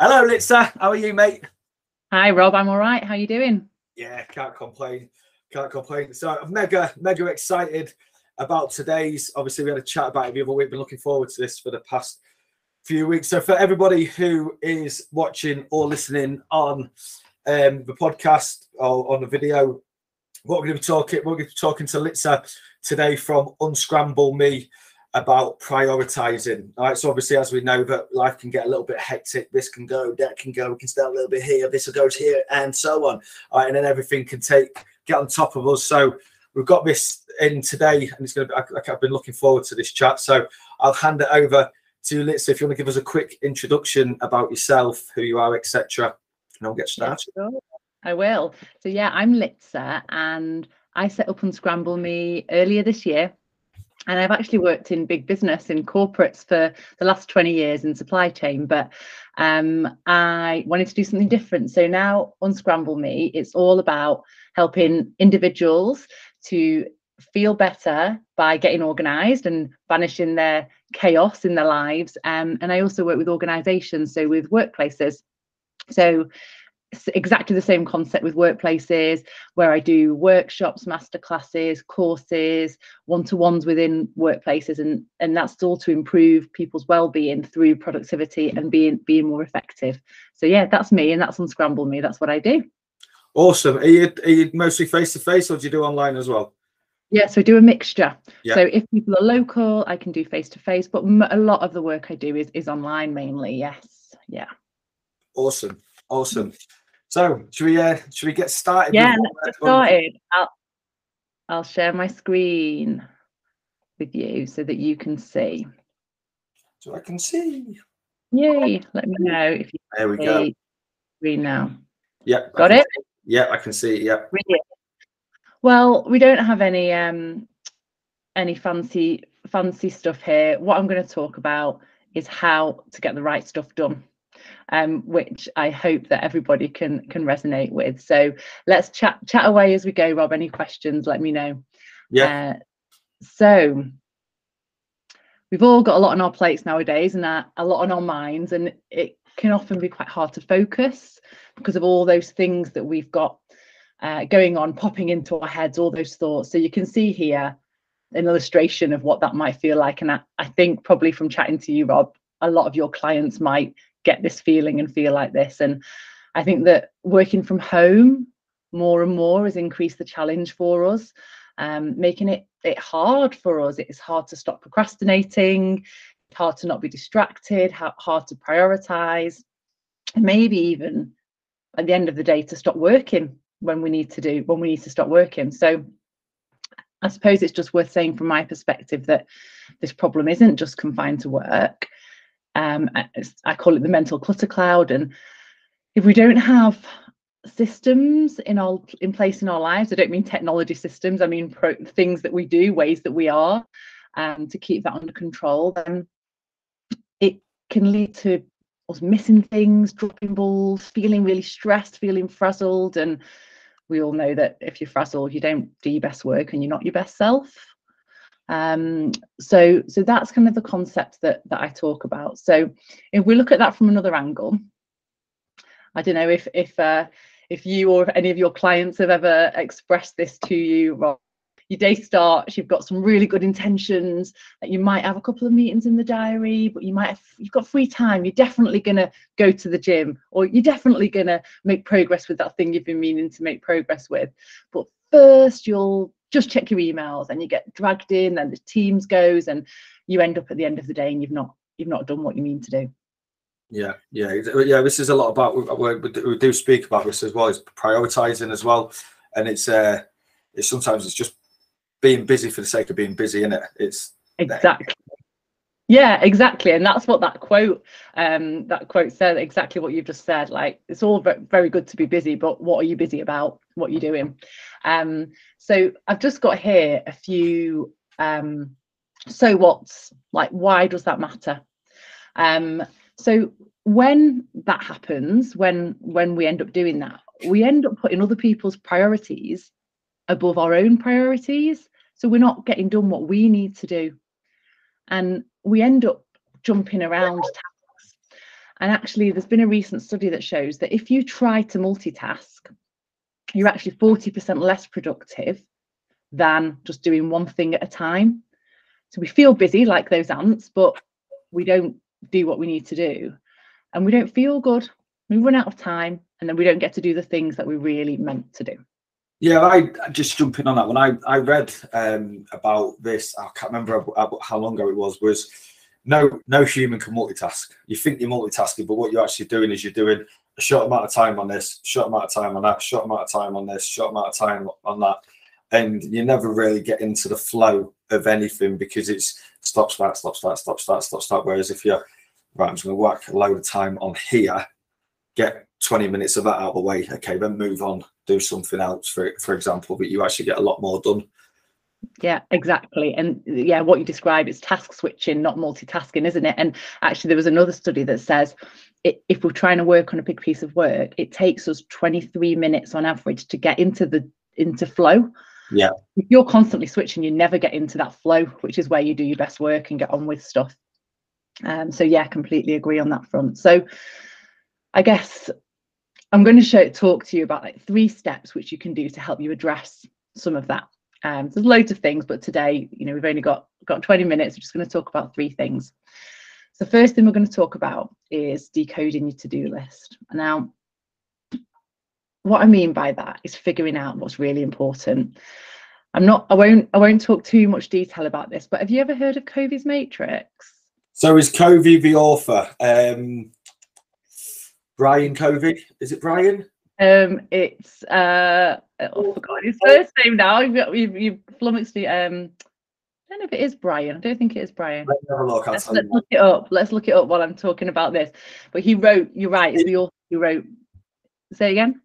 Hello, Litsa. How are you, mate? Hi, Rob. I'm all right. How are you doing? Yeah, can't complain. Can't complain. So I'm mega, mega excited about today's. Obviously, we had a chat about it the other week. Been looking forward to this for the past few weeks. So for everybody who is watching or listening on um, the podcast or on the video, what we're going to be talking, we're going to be talking to Litsa today from Unscramble Me about prioritizing. All right. So obviously, as we know, that life can get a little bit hectic. This can go, that can go. We can start a little bit here. This will go to here, and so on. All right, and then everything can take get on top of us. So we've got this in today, and it's going to. Be, like I've been looking forward to this chat. So I'll hand it over to Litsa if you want to give us a quick introduction about yourself, who you are, etc. And I'll get started. Yeah, sure. I will. So yeah, I'm Litsa, and I set up Unscramble Me earlier this year and I've actually worked in big business in corporates for the last 20 years in supply chain, but um, I wanted to do something different. So now Unscramble Me, it's all about helping individuals to feel better by getting organized and banishing their chaos in their lives. Um, and I also work with organizations, so with workplaces. So exactly the same concept with workplaces where I do workshops, masterclasses, courses, one-to-ones within workplaces and and that's all to improve people's well-being through productivity and being being more effective. So yeah, that's me and that's unscramble me. That's what I do. Awesome. Are you, are you mostly face to face or do you do online as well? Yeah, so I do a mixture. Yeah. So if people are local, I can do face to face, but a lot of the work I do is is online mainly. Yes. Yeah. Awesome. Awesome. So should we uh, should we get started? Yeah, let's get started. I'll I'll share my screen with you so that you can see. So I can see. Yay! Let me know if you. There we go. Screen now. Yeah. Got it. See. Yeah, I can see. Yeah. Brilliant. Well, we don't have any um any fancy fancy stuff here. What I'm going to talk about is how to get the right stuff done um, which I hope that everybody can can resonate with. So let's chat chat away as we go, Rob. Any questions? Let me know. Yeah. Uh, so we've all got a lot on our plates nowadays, and a, a lot on our minds, and it can often be quite hard to focus because of all those things that we've got uh, going on, popping into our heads, all those thoughts. So you can see here an illustration of what that might feel like. And I, I, think probably from chatting to you, Rob, a lot of your clients might get this feeling and feel like this. And I think that working from home more and more has increased the challenge for us, um, making it it hard for us. It's hard to stop procrastinating, hard to not be distracted, hard to prioritize, and maybe even at the end of the day to stop working when we need to do when we need to stop working. So I suppose it's just worth saying from my perspective that this problem isn't just confined to work. Um, I call it the mental clutter cloud. And if we don't have systems in all in place in our lives, I don't mean technology systems. I mean pro- things that we do, ways that we are, um, to keep that under control. Then it can lead to us missing things, dropping balls, feeling really stressed, feeling frazzled, and we all know that if you're frazzled, you don't do your best work and you're not your best self. Um, so, so that's kind of the concept that that I talk about. So, if we look at that from another angle, I don't know if if uh, if you or if any of your clients have ever expressed this to you. Your day starts, you've got some really good intentions, that you might have a couple of meetings in the diary, but you might have you've got free time, you're definitely gonna go to the gym, or you're definitely gonna make progress with that thing you've been meaning to make progress with. But first you'll just check your emails and you get dragged in and the teams goes and you end up at the end of the day and you've not you've not done what you mean to do. Yeah yeah yeah this is a lot about we, do speak about this as well it's prioritizing as well. And it's uh it's sometimes it's just being busy for the sake of being busy in it it's exactly yeah exactly and that's what that quote um that quote said exactly what you've just said like it's all very good to be busy but what are you busy about? What are you're doing? Um so i've just got here a few um so what's like why does that matter? Um so when that happens when when we end up doing that we end up putting other people's priorities above our own priorities so we're not getting done what we need to do. And we end up jumping around tasks And actually, there's been a recent study that shows that if you try to multitask, you're actually 40% less productive than just doing one thing at a time. So we feel busy like those ants, but we don't do what we need to do. And we don't feel good. We run out of time and then we don't get to do the things that we really meant to do. Yeah, I just jumping on that one. I I read um, about this. I can't remember how long ago it was. Was no no human can multitask. You think you're multitasking, but what you're actually doing is you're doing a short amount of time on this, short amount of time on that, short amount of time on this, short amount of time on that, and you never really get into the flow of anything because it's stop start stop start stop start stop start. Whereas if you're right, I'm just going to work a load of time on here, get 20 minutes of that out of the way. Okay, then move on, do something else, for for example, but you actually get a lot more done. Yeah, exactly. And yeah, what you describe is task switching, not multitasking, isn't it? And actually, there was another study that says it, if we're trying to work on a big piece of work, it takes us 23 minutes on average to get into the into flow. Yeah. If you're constantly switching, you never get into that flow, which is where you do your best work and get on with stuff. Um, so yeah, completely agree on that front. So I guess I'm going to show talk to you about like three steps which you can do to help you address some of that. Um, there's loads of things, but today, you know, we've only got got 20 minutes. We're just going to talk about three things. So first thing we're going to talk about is decoding your to-do list. Now, what I mean by that is figuring out what's really important. I'm not, I won't, I won't talk too much detail about this, but have you ever heard of Covey's Matrix? So is Covey the author? Um, Brian Covey, is it Brian? Um, it's uh, oh, I forgot his first name now. You've, you've, you've flummoxed me. Um, I don't know if it is Brian. I don't think it is Brian. Look, let's, let's look it up. Let's look it up while I'm talking about this. But he wrote. You're right. It's the author who wrote. Say again.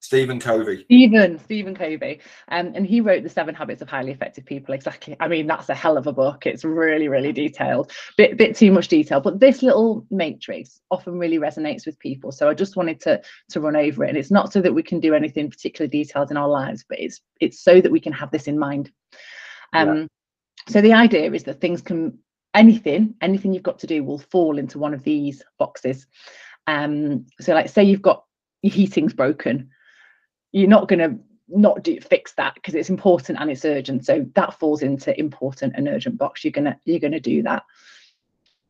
Stephen Covey. Stephen, Stephen Covey. Um, and he wrote The Seven Habits of Highly Effective People. Exactly. I mean, that's a hell of a book. It's really, really detailed. Bit bit too much detail. But this little matrix often really resonates with people. So I just wanted to to run over it. And it's not so that we can do anything particularly detailed in our lives, but it's it's so that we can have this in mind. Um yeah. so the idea is that things can anything, anything you've got to do will fall into one of these boxes. Um, so like say you've got your heating's broken you're not going to not do fix that because it's important and it's urgent. So that falls into important and urgent box. You're gonna you're gonna do that.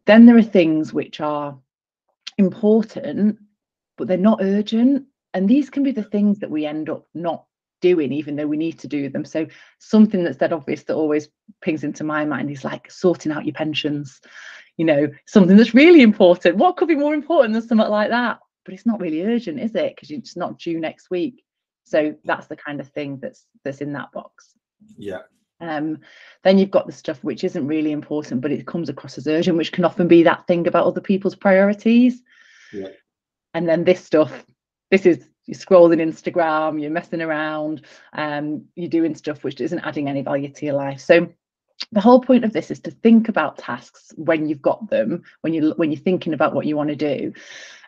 Then there are things which are important but they're not urgent. And these can be the things that we end up not doing even though we need to do them. So something that's that obvious that always pings into my mind is like sorting out your pensions. You know something that's really important. What could be more important than something like that? But it's not really urgent is it? Because it's not due next week so that's the kind of thing that's that's in that box. Yeah. Um, then you've got the stuff which isn't really important, but it comes across as urgent, which can often be that thing about other people's priorities. Yeah. And then this stuff, this is you're scrolling Instagram, you're messing around, um, you're doing stuff which isn't adding any value to your life. So the whole point of this is to think about tasks when you've got them, when you when you're thinking about what you want to do,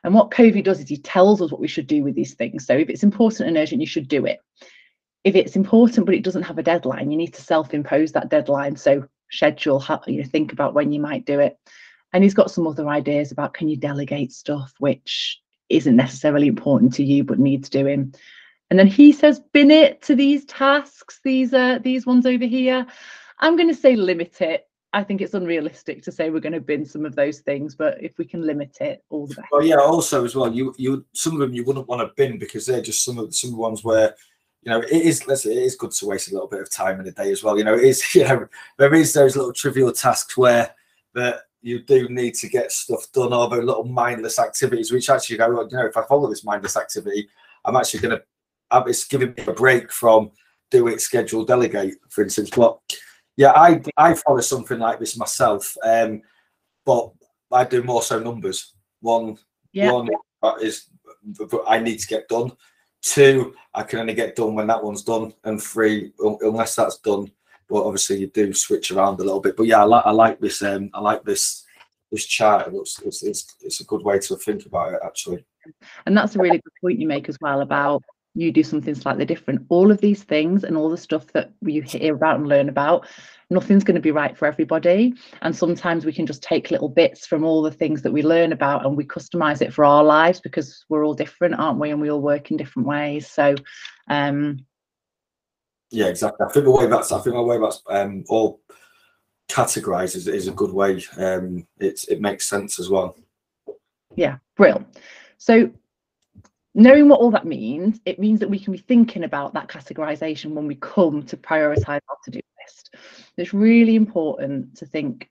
and what Covey does is he tells us what we should do with these things. So if it's important and urgent, you should do it. If it's important but it doesn't have a deadline, you need to self-impose that deadline. So schedule, you know, think about when you might do it. And he's got some other ideas about can you delegate stuff which isn't necessarily important to you but needs doing. And then he says bin it to these tasks, these uh these ones over here. I'm going to say limit it I think it's unrealistic to say we're going to bin some of those things, but if we can limit it, all the better. Well, yeah. Also, as well, you you some of them you wouldn't want to bin because they're just some of some ones where you know it is. Let's say it is good to waste a little bit of time in a day as well. You know, it is. You know, there is those little trivial tasks where that you do need to get stuff done, or those little mindless activities, which actually go. You know, if I follow this mindless activity, I'm actually going to. It's giving me a break from do it, schedule, delegate, for instance. But yeah, I I follow something like this myself, um, but I do more so numbers. One, yeah. one is I need to get done. Two, I can only get done when that one's done, and three, unless that's done. But obviously, you do switch around a little bit. But yeah, I like I like this. Um, I like this this chart. It looks it's, it's it's a good way to think about it actually. And that's a really good point you make as well about you do something slightly different. All of these things and all the stuff that you hear about and learn about, nothing's going to be right for everybody. And sometimes we can just take little bits from all the things that we learn about and we customize it for our lives because we're all different, aren't we? And we all work in different ways. So, um, yeah, exactly. I think the way that's, I think the way that's um, all categorized is, is a good way. Um, it's it makes sense as well. Yeah, brilliant. So knowing what all that means, it means that we can be thinking about that categorization when we come to prioritize our to-do list. It's really important to think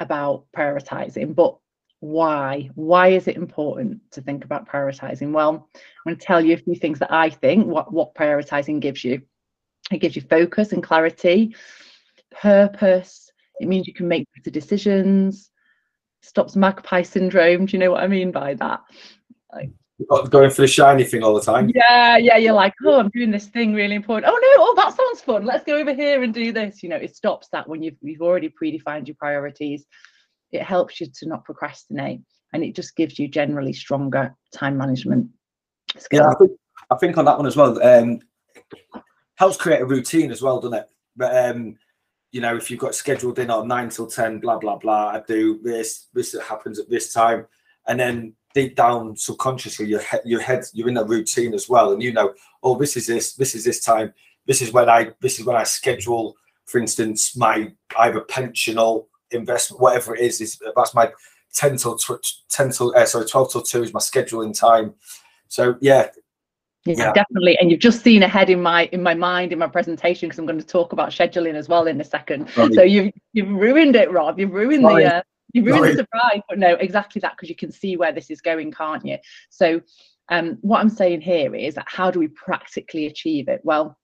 about prioritizing, but why? Why is it important to think about prioritizing? Well, I'm going to tell you a few things that I think what, what prioritizing gives you. It gives you focus and clarity, purpose. It means you can make better decisions, stops magpie syndrome. Do you know what I mean by that? Like, going for the shiny thing all the time. Yeah, yeah, you're like, oh, I'm doing this thing really important. Oh no, oh that sounds fun. Let's go over here and do this. You know, it stops that when you've you've already predefined your priorities. It helps you to not procrastinate, and it just gives you generally stronger time management skills. Yeah, I think, I think on that one as well. Um, helps create a routine as well, doesn't it? But um, you know, if you've got scheduled in on nine till ten, blah blah blah, I do this. This happens at this time, and then deep down subconsciously your head your head you're in a routine as well and you know oh this is this this is this time this is when i this is when i schedule for instance my either pension or investment whatever it is is that's my 10 till 10 till uh, sorry 12 till 2 is my scheduling time so yeah yeah, yeah, definitely and you've just seen ahead in my in my mind in my presentation because i'm going to talk about scheduling as well in a second right. so you've you've ruined it rob you've ruined right. the uh, you ruined the surprise, but no, exactly that because you can see where this is going, can't you? So, um, what I'm saying here is that how do we practically achieve it? Well,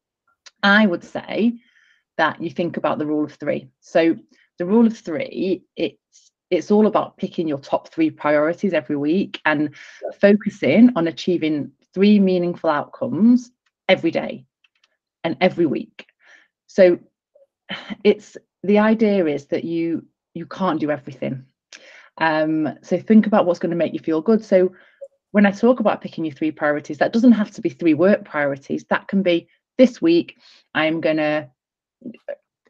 I would say that you think about the rule of three. So, the rule of three, it's it's all about picking your top three priorities every week and focusing on achieving three meaningful outcomes every day and every week. So, it's the idea is that you you can't do everything. Um, so think about what's going to make you feel good. So when I talk about picking your three priorities, that doesn't have to be three work priorities. That can be this week, I'm going to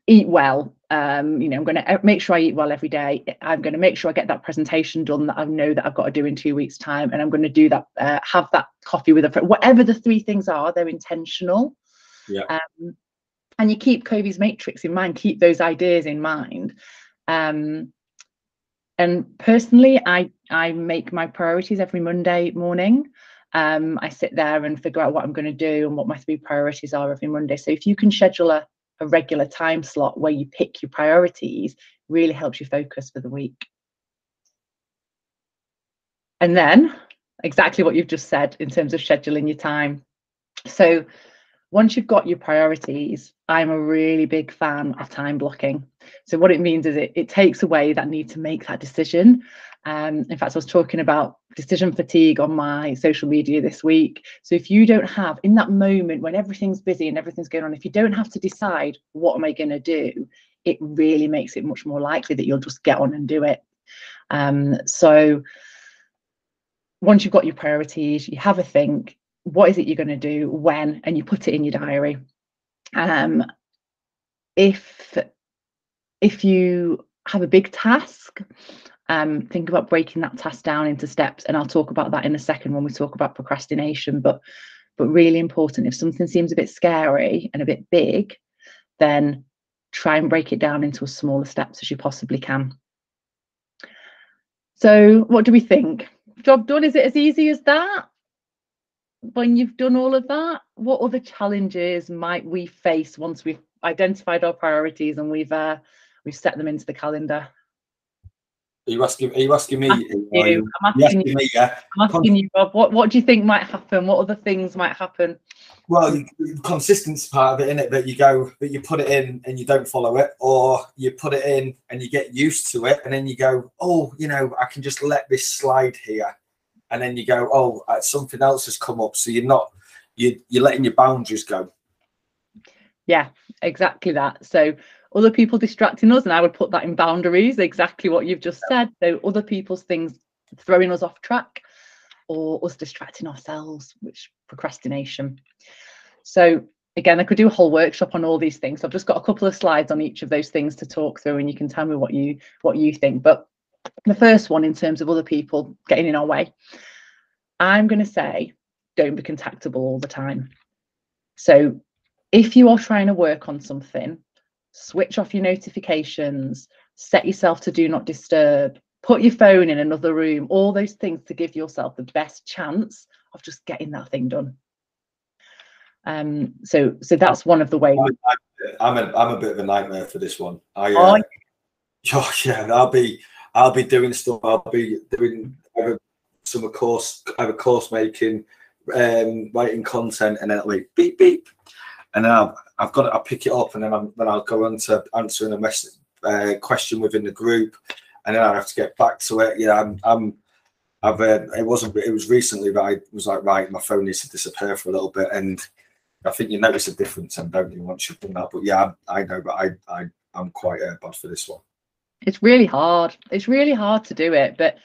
eat well. Um, you know, I'm going to make sure I eat well every day. I'm going to make sure I get that presentation done that I know that I've got to do in two weeks' time. And I'm going to do that, uh, have that coffee with a friend. Whatever the three things are, they're intentional. Yeah. Um, and you keep Covey's matrix in mind, keep those ideas in mind. Um, and personally, I I make my priorities every Monday morning. Um, I sit there and figure out what I'm going to do and what my three priorities are every Monday. So if you can schedule a, a regular time slot where you pick your priorities, really helps you focus for the week. And then exactly what you've just said in terms of scheduling your time. So once you've got your priorities, I'm a really big fan of time blocking. So what it means is it, it takes away that need to make that decision. Um, in fact, I was talking about decision fatigue on my social media this week. So if you don't have in that moment when everything's busy and everything's going on, if you don't have to decide what am I going to do, it really makes it much more likely that you'll just get on and do it. Um, so once you've got your priorities, you have a think, what is it you're going to do when and you put it in your diary. Um if if you have a big task um think about breaking that task down into steps and i'll talk about that in a second when we talk about procrastination but but really important if something seems a bit scary and a bit big then try and break it down into as smaller steps as you possibly can. So what do we think? Job done is it as easy as that when you've done all of that, what other challenges might we face once we've identified our priorities and we've uh, we've set them into the calendar? Are you asking? Are you asking me? Asking you. I'm asking, asking you. Me, yeah. I'm asking you, Rob. What What do you think might happen? What other things might happen? Well, the consistency part of it, in it, that you go, that you put it in and you don't follow it, or you put it in and you get used to it, and then you go, oh, you know, I can just let this slide here and then you go, oh, uh, something else has come up. So you're not you you're letting your boundaries go. Yeah, exactly that. So other people distracting us, and I would put that in boundaries, exactly what you've just said. So other people's things throwing us off track. or us distracting ourselves, which procrastination. So again, I could do a whole workshop on all these things. I've just got a couple of slides on each of those things to talk through, and you can tell me what you what you think. But the first one, in terms of other people getting in our way, I'm going to say, don't be contactable all the time. So if you are trying to work on something, switch off your notifications, set yourself to do not disturb, put your phone in another room, all those things to give yourself the best chance of just getting that thing done. Um, so so that's one of the ways. I'm a I'm a bit of a nightmare for this one. I uh, oh, yeah, I'll be I'll be doing stuff. I'll be doing some course either course making, um, writing content, and then it'll be beep beep, and then I'll, I've got it. I'll pick it up, and then I'm, then I'll go on to answering a mess, uh, question within the group, and then I have to get back to it. Yeah, I'm I'm I've uh, it wasn't it was recently that I was like right, my phone needs to disappear for a little bit, and I think you notice a difference, and don't you once you've done that. But yeah, I, I know, but I I I'm quite uh, bad for this one. It's really hard. It's really hard to do it, but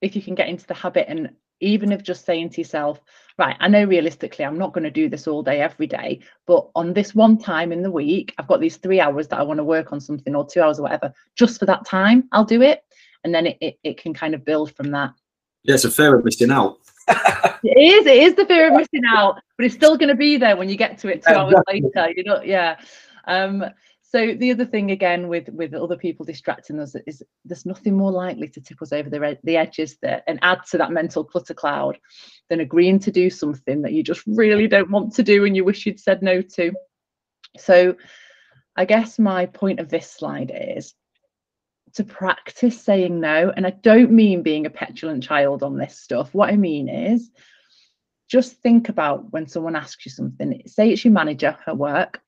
if you can get into the habit and even of just saying to yourself, right, I know realistically I'm not going to do this all day every day, but on this one time in the week, I've got these three hours that I want to work on something or two hours or whatever, just for that time, I'll do it. And then it, it, it can kind of build from that. Yeah, it's a fear of missing out. it is, it is the fear of missing out, but it's still going to be there when you get to it two hours later. You know, yeah. Um, so the other thing again with with other people distracting us is there's nothing more likely to tip us over the, the edges there and add to that mental clutter cloud than agreeing to do something that you just really don't want to do and you wish you'd said no to. So I guess my point of this slide is to practice saying no. And I don't mean being a petulant child on this stuff. What I mean is just think about when someone asks you something, say it's your manager at work,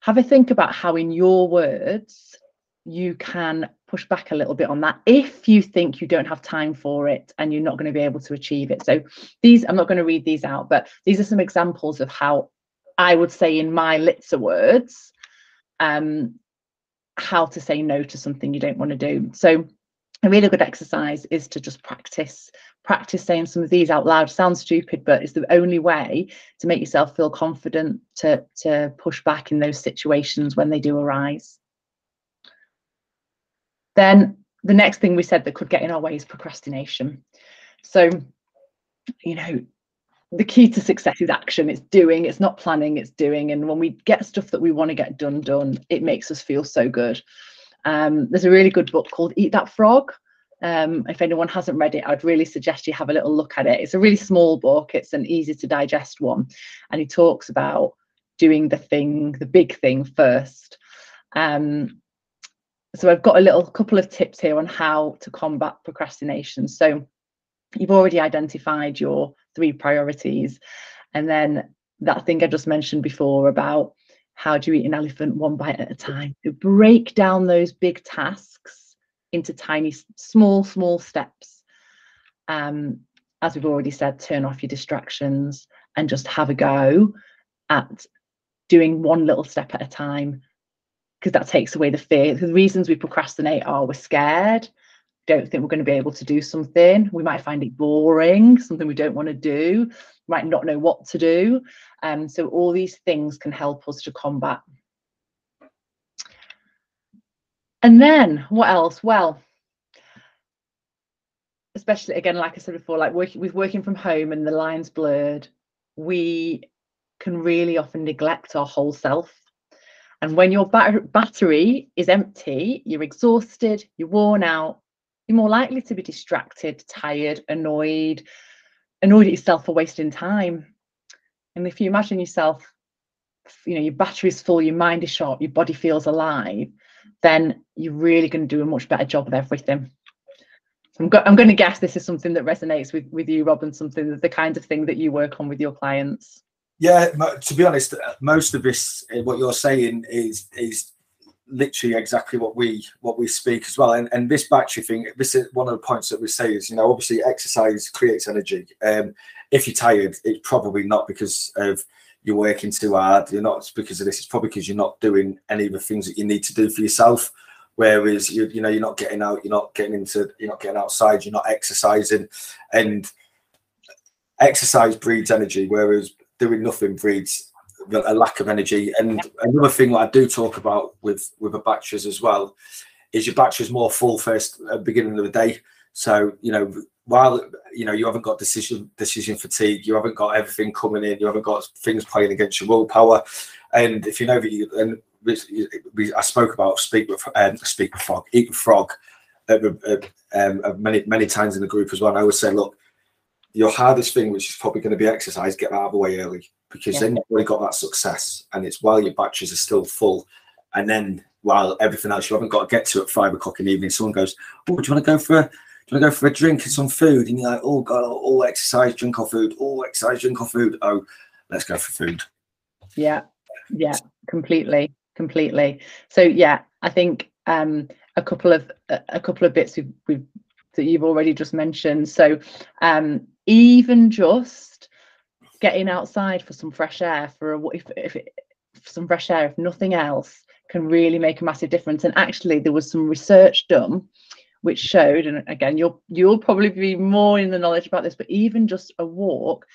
have a think about how, in your words, you can push back a little bit on that if you think you don't have time for it and you're not going to be able to achieve it. So, these, I'm not going to read these out, but these are some examples of how I would say, in my Litsa words, um, how to say no to something you don't want to do. So, a really good exercise is to just practice practice saying some of these out loud. Sounds stupid but it's the only way to make yourself feel confident to to push back in those situations when they do arise. Then the next thing we said that could get in our way is procrastination. So you know the key to success is action. It's doing it's not planning it's doing. And when we get stuff that we want to get done done it makes us feel so good um, there's a really good book called eat that frog um, if anyone hasn't read it, I'd really suggest you have a little look at it. It's a really small book, it's an easy to digest one. And he talks about doing the thing, the big thing first. Um, so I've got a little couple of tips here on how to combat procrastination. So you've already identified your three priorities. And then that thing I just mentioned before about how do you eat an elephant one bite at a time? To break down those big tasks into tiny, small, small steps. Um, as we've already said, turn off your distractions and just have a go at doing one little step at a time because that takes away the fear. The reasons we procrastinate are we're scared, don't think we're going to be able to do something. We might find it boring, something we don't want to do, might not know what to do. Um, so all these things can help us to combat and then what else? Well, especially again, like I said before, like working with working from home and the lines blurred, we can really often neglect our whole self. And when your bat- battery is empty, you're exhausted, you're worn out, you're more likely to be distracted, tired, annoyed, annoyed at yourself for wasting time. And if you imagine yourself, you know, your battery's full, your mind is sharp, your body feels alive, then you're really going to do a much better job of everything. I'm, go- I'm going to guess this is something that resonates with, with you, Rob, and something the kind of thing that you work on with your clients. Yeah, to be honest, uh, most of this, uh, what you're saying, is is literally exactly what we what we speak as well. And and this battery thing, this is one of the points that we say is, you know, obviously exercise creates energy. Um, if you're tired, it's probably not because of you're working too hard. You're not because of this. It's probably because you're not doing any of the things that you need to do for yourself. Whereas you you know you're not getting out, you're not getting into, you're not getting outside, you're not exercising, and exercise breeds energy, whereas doing nothing breeds a lack of energy. And another thing that I do talk about with with a batteries as well is your battery's more full first at the beginning of the day. So you know, while you know you haven't got decision decision fatigue, you haven't got everything coming in, you haven't got things playing against your willpower. And if you know that you and we, I spoke about speak with um, speak with frog, eat with frog, uh, uh, um, many many times in the group as well. And I always say, look, your hardest thing, which is probably going to be exercise, get out of the way early because yeah. then you've already got that success, and it's while your batches are still full, and then while everything else you haven't got to get to at five o'clock in the evening, someone goes, "Oh, do you want to go for a, do you want to go for a drink and some food?" And you're like, "Oh God, all exercise, drink or food, all exercise, drink or food." Oh, let's go for food. Yeah, yeah, completely, completely. So yeah, I think um, a couple of a couple of bits we've, we've that you've already just mentioned. So um, even just getting outside for some fresh air for a if, if it, some fresh air, if nothing else, can really make a massive difference. And actually, there was some research done which showed, and again, you'll you'll probably be more in the knowledge about this, but even just a walk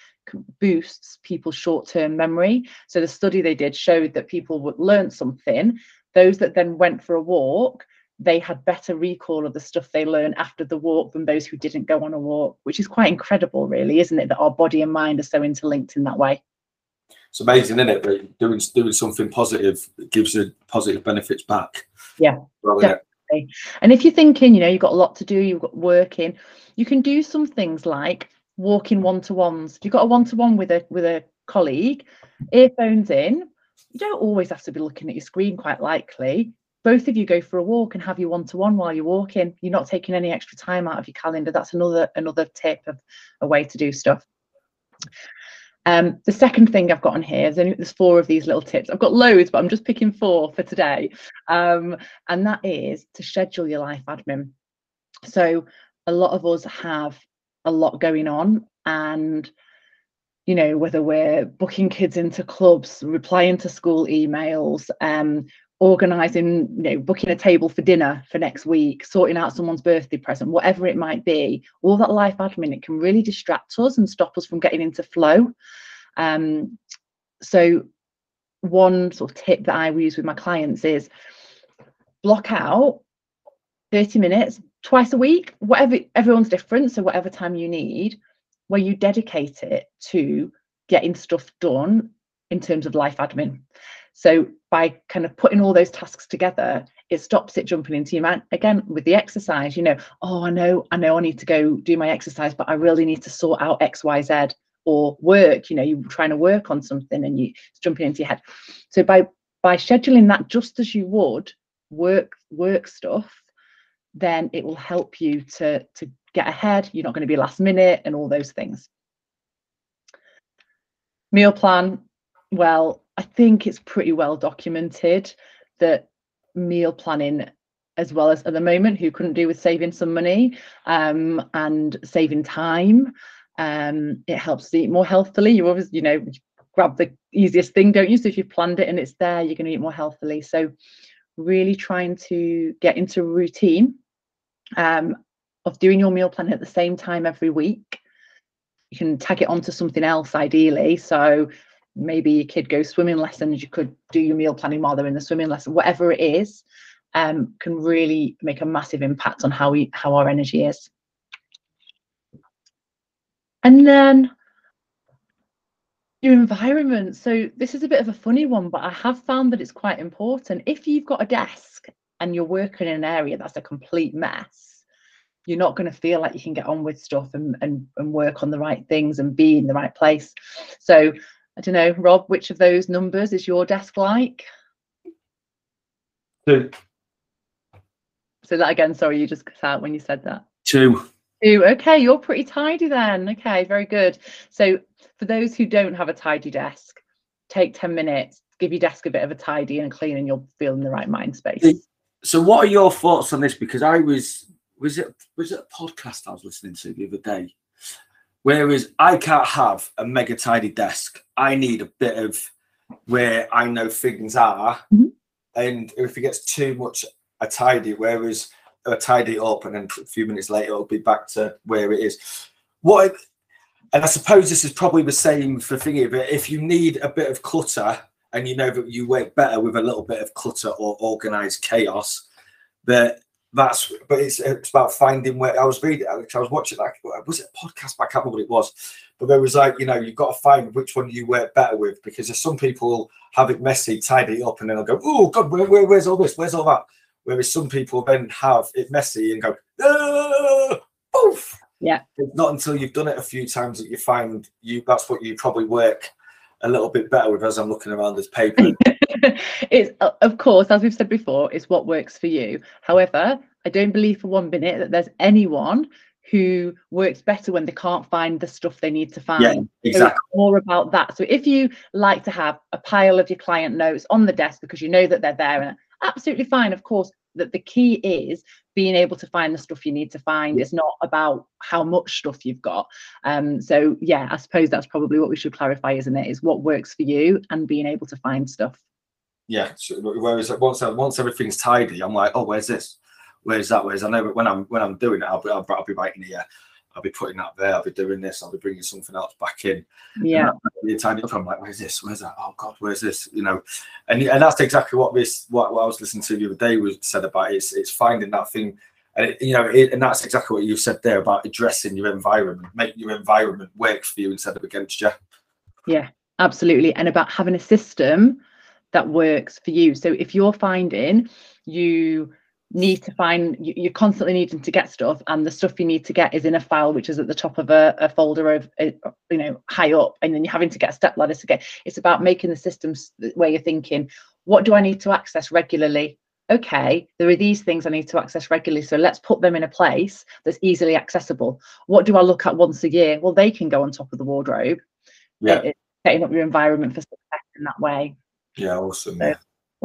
boosts people's short-term memory. So the study they did showed that people would learn something. Those that then went for a walk, they had better recall of the stuff they learned after the walk than those who didn't go on a walk, which is quite incredible, really, isn't it? That our body and mind are so interlinked in that way. It's amazing, isn't it? That doing doing something positive gives you positive benefits back. Yeah. And if you're thinking, you know, you've got a lot to do, you've got working, you can do some things like walking one to ones. If you've got a one to one with a with a colleague, earphones in. You don't always have to be looking at your screen, quite likely both of you go for a walk and have your one-to-one while you're walking you're not taking any extra time out of your calendar that's another another tip of a way to do stuff um, the second thing I've got on here is there's four of these little tips. I've got loads, but I'm just picking four for today. Um, and that is to schedule your life admin. So a lot of us have a lot going on and you know whether we're booking kids into clubs replying to school emails um, organizing you know booking a table for dinner for next week sorting out someone's birthday present whatever it might be all that life admin it can really distract us and stop us from getting into flow. Um, so one sort of tip that i use with my clients is block out 30 minutes twice a week whatever everyone's different so whatever time you need where you dedicate it to getting stuff done in terms of life admin so by kind of putting all those tasks together, it stops it jumping into your mind. Again, with the exercise, you know, oh, I know, I know I need to go do my exercise, but I really need to sort out X, Y, Z or work, you know, you're trying to work on something and you it's jumping into your head. So by by scheduling that just as you would work work stuff, then it will help you to to get ahead. You're not going to be last minute and all those things. Meal plan. Well, I think it's pretty well documented that meal planning, as well as at the moment, who couldn't do with saving some money um, and saving time, um, it helps to eat more healthily. You always, you know, grab the easiest thing, don't you? So if you've planned it and it's there, you're going to eat more healthily. So really trying to get into a routine um, of doing your meal plan at the same time every week. You can tag it onto something else ideally. So maybe your kid goes swimming lessons, you could do your meal planning while they're in the swimming lesson, whatever it is, um, can really make a massive impact on how we how our energy is. And then your environment. So this is a bit of a funny one, but I have found that it's quite important. If you've got a desk and you're working in an area that's a complete mess, you're not going to feel like you can get on with stuff and, and, and work on the right things and be in the right place. So I don't know, Rob, which of those numbers is your desk like? Two. So that again, sorry, you just cut out when you said that. Two. Two. Okay, you're pretty tidy then. Okay, very good. So for those who don't have a tidy desk, take 10 minutes, give your desk a bit of a tidy and clean, and you'll feel in the right mind space. So what are your thoughts on this? Because I was was it was it a podcast I was listening to the other day Whereas I can't have a mega tidy desk. I need a bit of where I know things are. Mm-hmm. And if it gets too much a tidy, whereas a tidy up and then a few minutes later it'll be back to where it is. What and I suppose this is probably the same for thingy, but if you need a bit of clutter and you know that you work better with a little bit of clutter or organized chaos, that that's but it's it's about finding where I was reading I was watching like was it a podcast? I can't remember what it was, but there was like you know you've got to find which one you work better with because there's some people have it messy, tidy it up, and then they'll go, oh god, where, where, where's all this? Where's all that? Whereas some people then have it messy and go, ah, poof. Yeah. It's not until you've done it a few times that you find you that's what you probably work a little bit better with as I'm looking around this paper. it's of course, as we've said before, it's what works for you. However, I don't believe for one minute that there's anyone who works better when they can't find the stuff they need to find. Yeah, exactly. So more about that. So if you like to have a pile of your client notes on the desk because you know that they're there and absolutely fine, of course, that the key is being able to find the stuff you need to find. It's not about how much stuff you've got. Um, so yeah, I suppose that's probably what we should clarify, isn't it? Is what works for you and being able to find stuff. Yeah. Whereas once once everything's tidy, I'm like, oh, where's this? Where's that? Where's I know when I'm when I'm doing it, I'll be I'll, I'll be writing here. I'll be putting that there. I'll be doing this. I'll be bringing something else back in. Yeah. Tidy up. I'm like, where's this? Where's that? Oh God, where's this? You know, and and that's exactly what this what, what I was listening to the other day was said about. It. It's it's finding that thing, and it, you know, it, and that's exactly what you said there about addressing your environment, make your environment work for you instead of against you. Yeah, absolutely, and about having a system that works for you. So if you're finding you need to find you're constantly needing to get stuff and the stuff you need to get is in a file which is at the top of a, a folder of uh, you know high up and then you're having to get a step ladders to get it's about making the systems where you're thinking what do i need to access regularly? Okay there are these things i need to access regularly so let's put them in a place that's easily accessible. What do i look at once a year? Well they can go on top of the wardrobe. Yeah. Setting up your environment for success in that way. Yeah awesome. So,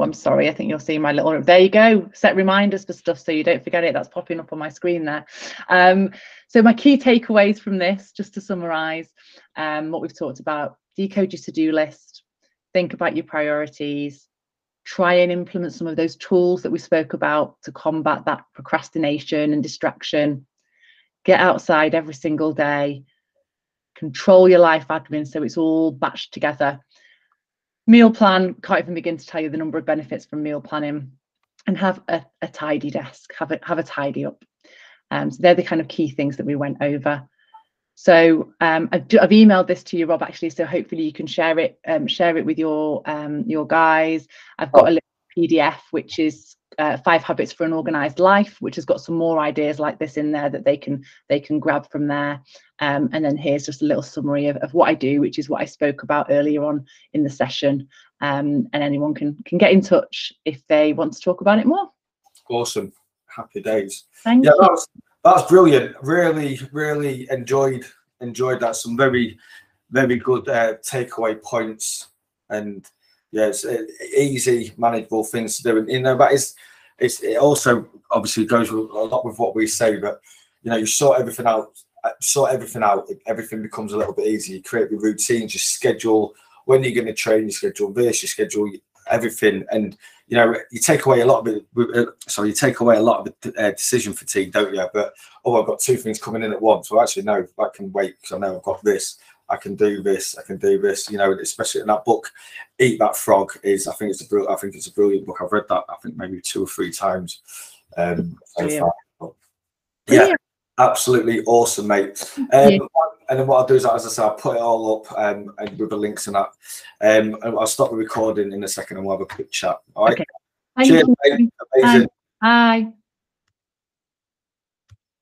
well, I'm sorry, I think you'll see my little, there you go, set reminders for stuff so you don't forget it. That's popping up on my screen there. Um, so my key takeaways from this, just to summarize um, what we've talked about, decode your to-do list, think about your priorities, try and implement some of those tools that we spoke about to combat that procrastination and distraction, get outside every single day, control your life admin so it's all batched together meal plan can't even begin to tell you the number of benefits from meal planning and have a, a tidy desk have a have a tidy up. Um, so they're the kind of key things that we went over. So um, I've, I've, emailed this to you rob actually so hopefully you can share it um, share it with your um, your guys. I've got oh. a little pdf which is uh, five habits for an organized life which has got some more ideas like this in there that they can they can grab from there um, and then here's just a little summary of, of what i do which is what i spoke about earlier on in the session um, and anyone can can get in touch if they want to talk about it more awesome happy days Thank yeah you. that's that's brilliant really really enjoyed enjoyed that some very very good uh, takeaway points and yeah, it's uh, easy, manageable things to do. And you know, but it's it's it also obviously goes a lot with what we say. But you know, you sort everything out, sort everything out. Everything becomes a little bit easier. You create your routines, you schedule when you're going to train, you schedule this, you schedule everything, and you know, you take away a lot of it. Uh, sorry, you take away a lot of the uh, decision fatigue, don't you? But oh, I've got two things coming in at once. Well, actually, no, that can wait because I know I've got this. I can do this, I can do this, you know, especially in that book, Eat That Frog is, I think it's a brilliant, I think it's a brilliant book. I've read that, I think maybe two or three times. Um, so yeah, absolutely awesome, mate. Um, yeah. And then what I'll do is, as I say, I'll put it all up um, and with the links and that. Um, and I'll stop the recording in a second and we'll have a quick chat. All right. Okay. Cheers, mate. Amazing. Bye. Bye.